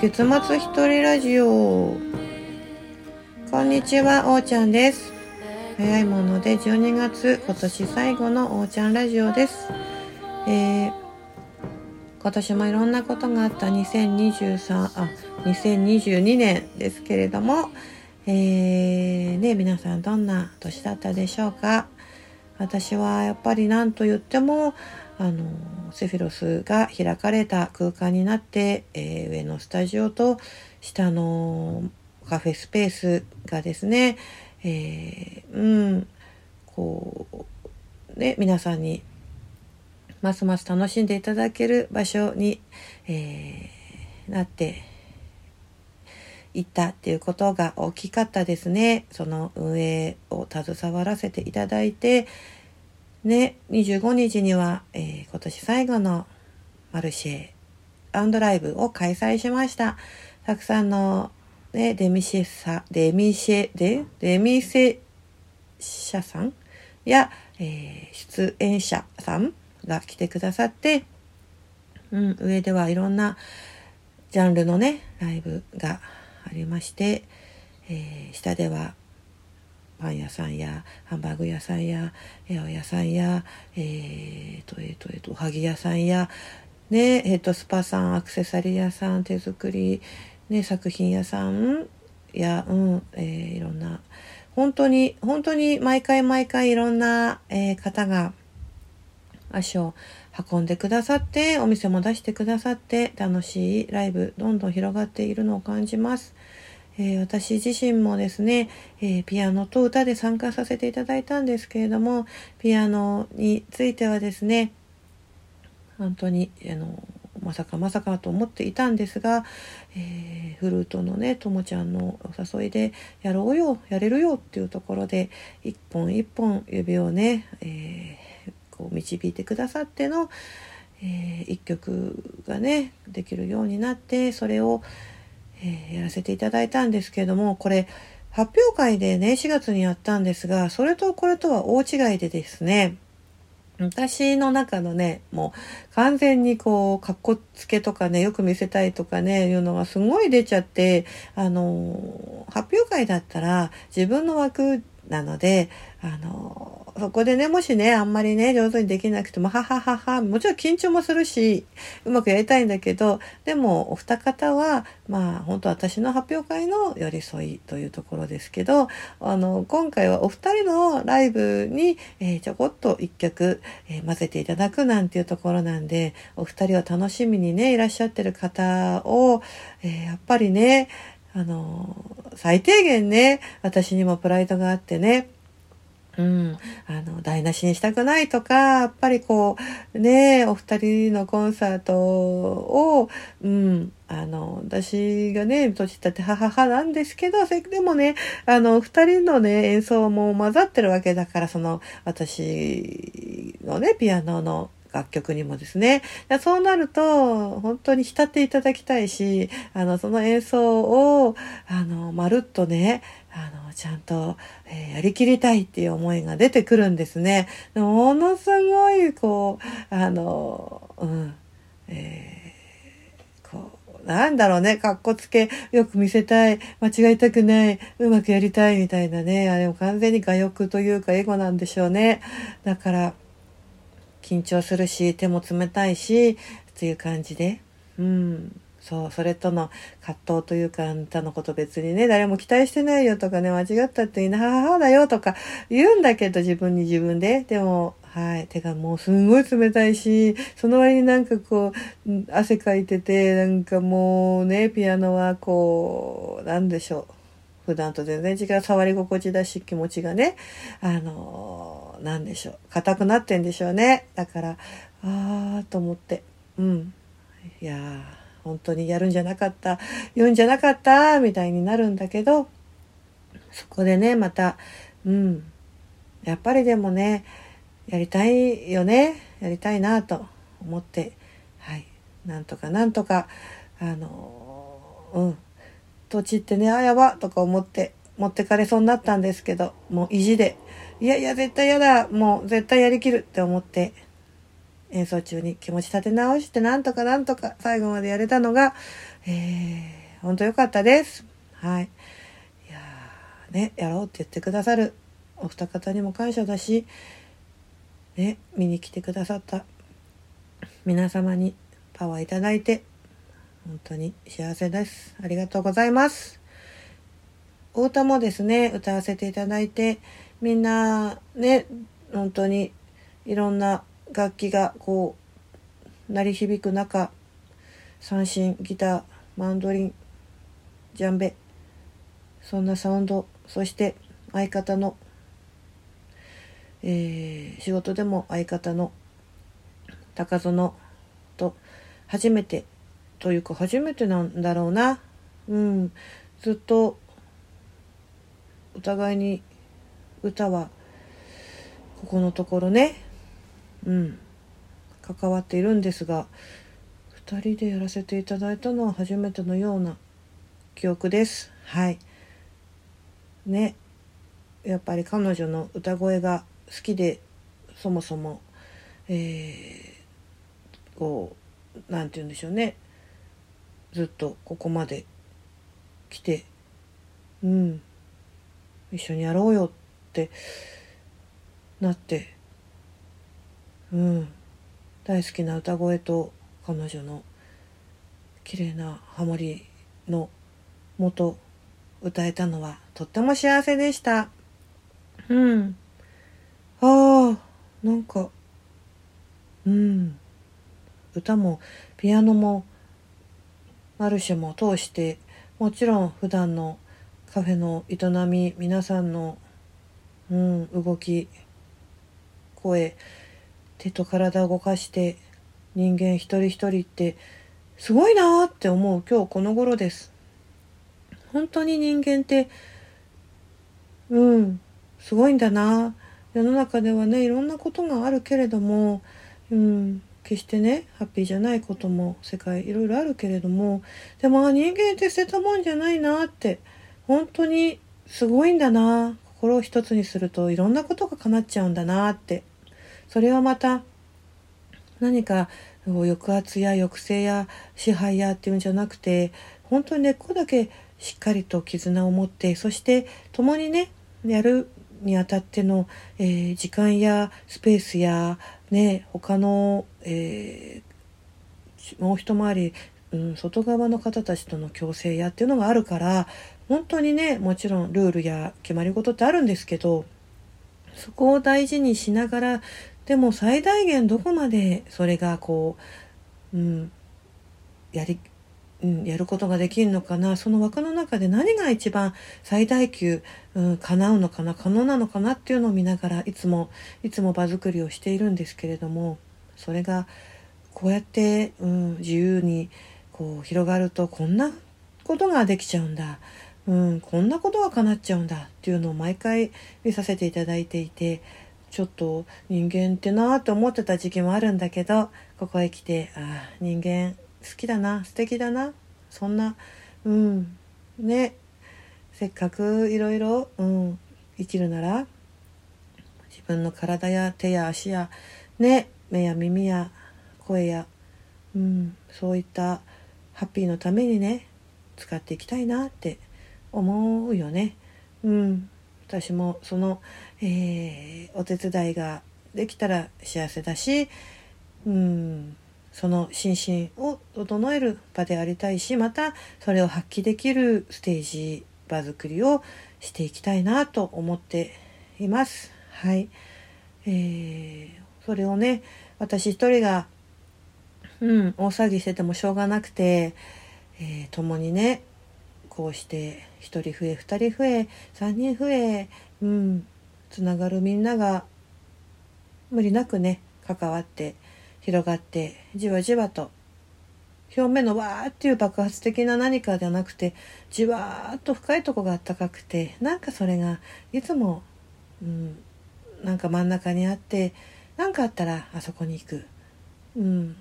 月末一人ラジオ。こんにちはおーちゃんです。早いもので12月今年最後のおーちゃんラジオです、えー、今年もいろんなことがあった2023あ2022年ですけれどもえー、ね皆さんどんな年だったでしょうか。私はやっぱり何と言ってもあのセフィロスが開かれた空間になって、えー、上のスタジオと下のカフェスペースがですね、えー、うんこうね皆さんにますます楽しんでいただける場所に、えー、なっていったっていうことが大きかったですね。その運営を携わらせていただいて、ね、25日には、えー、今年最後のマルシェアンドライブを開催しました。たくさんの、ね、デミシェサ、デミシェ、デ、デミセ社さん？や、えー、出演者さんが来てくださって、うん、上ではいろんなジャンルのね、ライブがありまして、えー、下ではパン屋さんやハンバーグ屋さんや八百屋さんやえー、とえっ、ー、とえっ、ー、とおはぎ屋さんやねえっ、とスパさんアクセサリー屋さん手作りね作品屋さんやうんえ、いろんな本当に本当に毎回毎回いろんな、え方が足を運んでくださってお店も出してくださって楽しいライブどんどん広がっているのを感じます。えー、私自身もですね、えー、ピアノと歌で参加させていただいたんですけれどもピアノについてはですね本当にあのまさかまさかと思っていたんですが、えー、フルートのねともちゃんのお誘いでやろうよやれるよっていうところで一本一本指をね、えこう導いてくださっての、え一曲がねできるようになってそれを、えー、やらせていただいたんですけれども、これ、発表会でね、4月にやったんですが、それとこれとは大違いでですね、私の中のね、もう完全にこう、かっこつけとかね、よく見せたいとかね、いうのがすごい出ちゃって、あの、発表会だったら自分の枠なので、あの、そこでね、もしね、あんまりね、上手にできなくても、はははは、もちろん緊張もするし、うまくやりたいんだけど、でも、お二方は、まあ、本当私の発表会の寄り添いというところですけど、あの、今回はお二人のライブに、えー、ちょこっと一曲、えー、混ぜていただくなんていうところなんで、お二人を楽しみにね、いらっしゃってる方を、えー、やっぱりね、あの、最低限ね、私にもプライドがあってね、うん、あの、台無しにしたくないとか、やっぱりこう、ね、お二人のコンサートを、うん、あの、私がね、年下って母はなんですけど、でもね、あの、二人のね、演奏も混ざってるわけだから、その、私のね、ピアノの楽曲にもですね。そうなると、本当に浸っていただきたいし、あの、その演奏を、あの、まるっとね、あの、ちゃんと、えー、やりきりたいっていう思いが出てくるんですね。ものすごい、こう、あの、うん、えー、こう、なんだろうね、かっこつけ、よく見せたい、間違いたくない、うまくやりたいみたいなね、あれも完全に我欲というかエゴなんでしょうね。だから、緊張するし、手も冷たいし、っていう感じで、うん。そう、それとの葛藤というか、あんたのこと別にね、誰も期待してないよとかね、間違ったっていいな、母だよとか言うんだけど、自分に自分で。でも、はい、手がもうすんごい冷たいし、その割になんかこう、汗かいてて、なんかもうね、ピアノはこう、なんでしょう。普段と全然違う触り心地だし、気持ちがね、あのなんでしょう。硬くなってんでしょうね。だから、あーと思って、うん。いやー。本当にやるんじゃなかった言うんじゃなかったみたいになるんだけどそこでねまたうんやっぱりでもねやりたいよねやりたいなと思ってはいなんとかなんとかあのうん土地ってねあやばとか思って持ってかれそうになったんですけどもう意地でいやいや絶対やだもう絶対やりきるって思って演奏中に気持ち立て直してなんとかなんとか最後までやれたのが、えー、本当良かったです。はい。いやね、やろうって言ってくださるお二方にも感謝だし、ね、見に来てくださった皆様にパワーいただいて、本当に幸せです。ありがとうございます。お歌もですね、歌わせていただいて、みんなね、本当にいろんな楽器がこう鳴り響く中三振ギターマンドリンジャンベそんなサウンドそして相方の、えー、仕事でも相方の高園と初めてというか初めてなんだろうな。うんずっとお互いに歌はここのところね。うん。関わっているんですが2人でやらせていただいたのは初めてのような記憶です。はい。ね。やっぱり彼女の歌声が好きでそもそもえー、こう何て言うんでしょうね。ずっとここまで来てうん。一緒にやろうよってなってうん。大好きな歌声と彼女の綺麗なハモリのもと歌えたのはとっても幸せでした。うん。ああなんか。うん。歌もピアノもマルシェも通してもちろん普段のカフェの営み皆さんの、うん、動き声手と体を動かして人間一人一人ってすごいなって思う今日この頃です。本当に人間ってうんすごいんだな。世の中ではねいろんなことがあるけれども、うん、決してねハッピーじゃないことも世界いろいろあるけれどもでも人間って捨てたもんじゃないなって本当にすごいんだな。心を一つにするといろんなことが叶っちゃうんだなって。それはまた何か抑圧や抑制や支配やっていうんじゃなくて本当に根っこだけしっかりと絆を持ってそして共にねやるにあたっての、えー、時間やスペースやね他の、えー、もう一回り、うん、外側の方たちとの共生やっていうのがあるから本当にねもちろんルールや決まり事ってあるんですけどそこを大事にしながらでも最大限どこまでそれがこう、うん、やり、うん、やることができるのかなその枠の中で何が一番最大級、うん、叶うのかな可能なのかなっていうのを見ながらいつもいつも場作りをしているんですけれどもそれがこうやって、うん、自由にこう広がるとこんなことができちゃうんだ、うん、こんなことが叶っちゃうんだっていうのを毎回見させていただいていてちょっと人間ってなって思ってた時期もあるんだけどここへ来てああ人間好きだな素敵だなそんなうんねせっかくいろいろ、うん、生きるなら自分の体や手や足やね目や耳や声や、うん、そういったハッピーのためにね使っていきたいなって思うよね。うん私もその、えー、お手伝いができたら幸せだし、うん、その心身を整える場でありたいしまたそれを発揮できるステージ場作りをしていきたいなと思っています。はい、えー、それをね私一人が、うん、大騒ぎしててもしょうがなくて、えー、共にねこうして1人増え2人増え3人増えうんつながるみんなが無理なくね関わって広がってじわじわと表面のわーっていう爆発的な何かじゃなくてじわーっと深いとこがあったかくてなんかそれがいつも、うん、なんか真ん中にあって何かあったらあそこに行く、うん、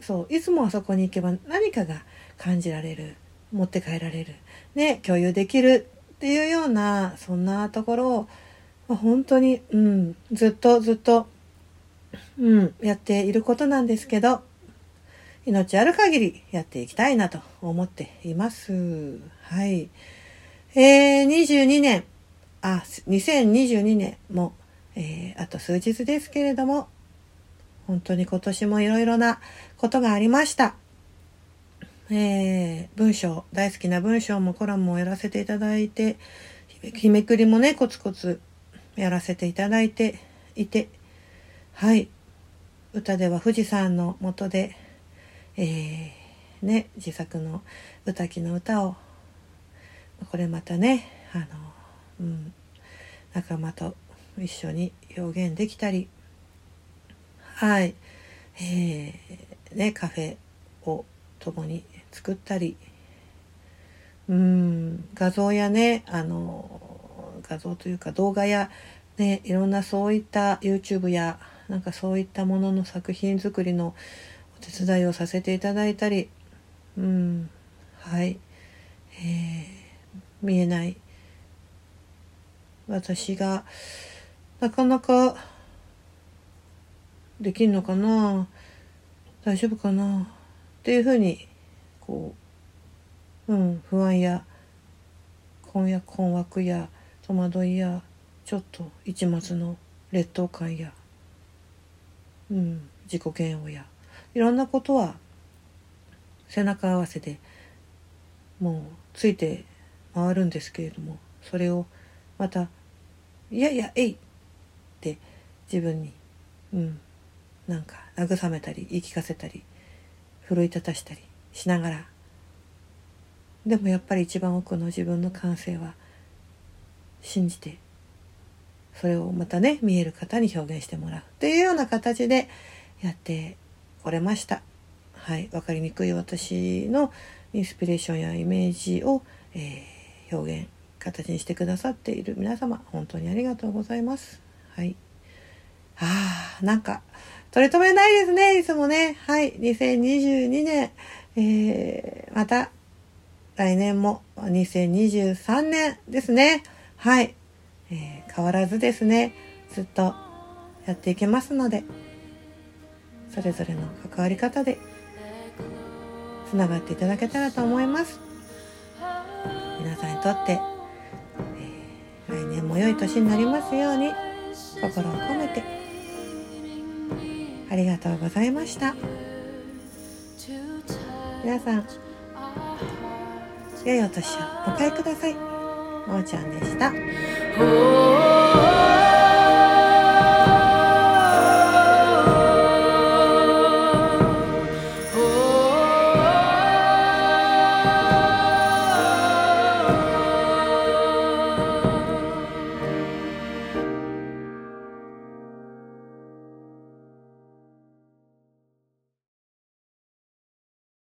そういつもあそこに行けば何かが感じられる。持って帰られる、ね、共有できるっていうようなそんなところを、まあ、本当に、うん、ずっとずっとうん、やっていることなんですけど、命ある限りやっていきたいなと思っています。はい。えー、22年、あ、2022年も、えー、あと数日ですけれども、本当に今年もいろいろなことがありました。えー、文章、大好きな文章もコラムもやらせていただいて、日めくりもね、コツコツやらせていただいていて、はい。歌では富士山の下で、えー、ね、自作の歌木の歌を、これまたね、あの、うん、仲間と一緒に表現できたり、はい、えー、ね、カフェを共に作ったり、うん、画像やね、あの、画像というか動画や、ね、いろんなそういった YouTube や、なんかそういったものの作品作りのお手伝いをさせていただいたり、うん、はい、えー、見えない。私がなかなかできんのかな？大丈夫かな？っていうふうにこう、うん、不安や困や困惑や戸惑いやちょっと一末の劣等感や、うん、自己嫌悪やいろんなことは背中合わせでもうついて回るんですけれどもそれをまた「いやいやえい!」って自分に、うん、なんか慰めたり言い聞かせたり奮い立たしたりしながらでもやっぱり一番奥の自分の感性は信じてそれをまたね見える方に表現してもらうっていうような形でやってこれました。はい、分かりにくい私のインスピレーションやイメージを、えー、表現形にしてくださっている皆様本当にありがとうございます。はい。ああ、なんか取り留めないですね、いつもね。はい、2022年、えー、また来年も2023年ですね。はい。えー、変わらずですね、ずっとやっていけますので、それぞれの関わり方でつながっていただけたらと思います。皆さんにとって、えー、来年も良い年になりますように心を込めてありがとうございました。皆さん良いお年をお迎えください。おーちゃんでした。